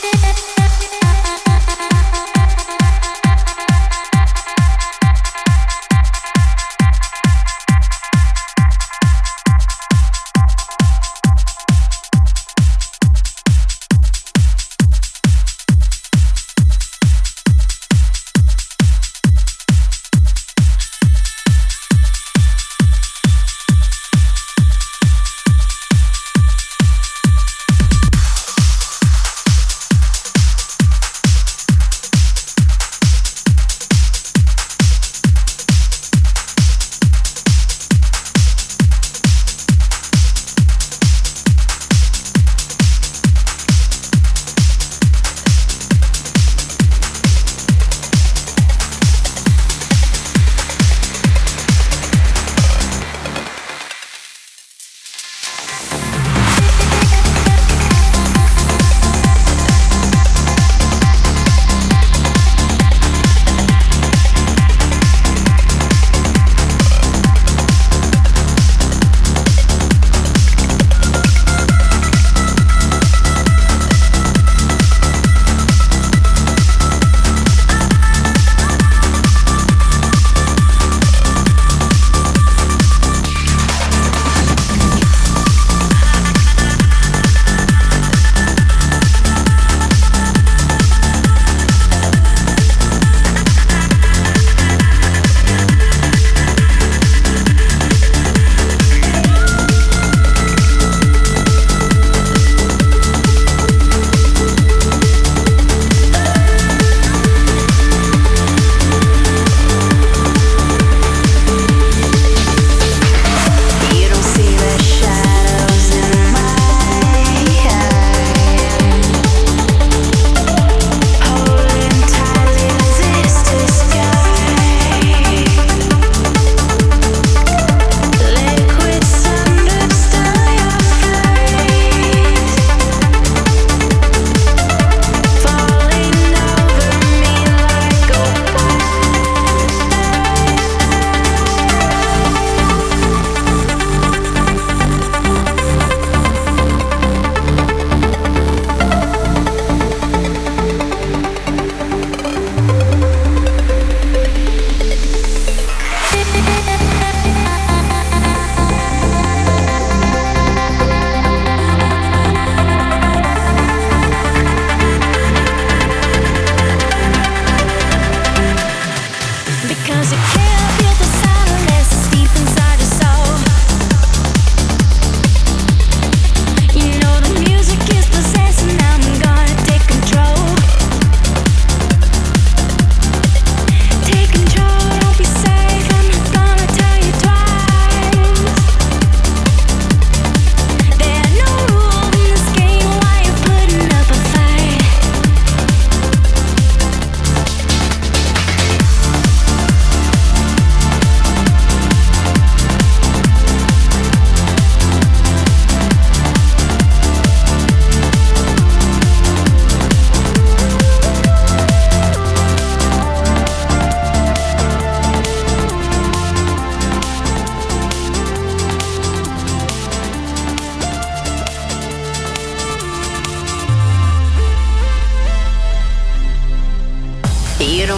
Thank you.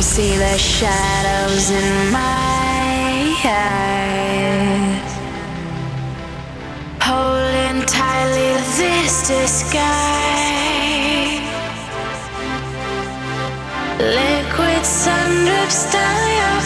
don't see the shadows in my eyes. Holding tightly this disguise. Liquid sun drips down your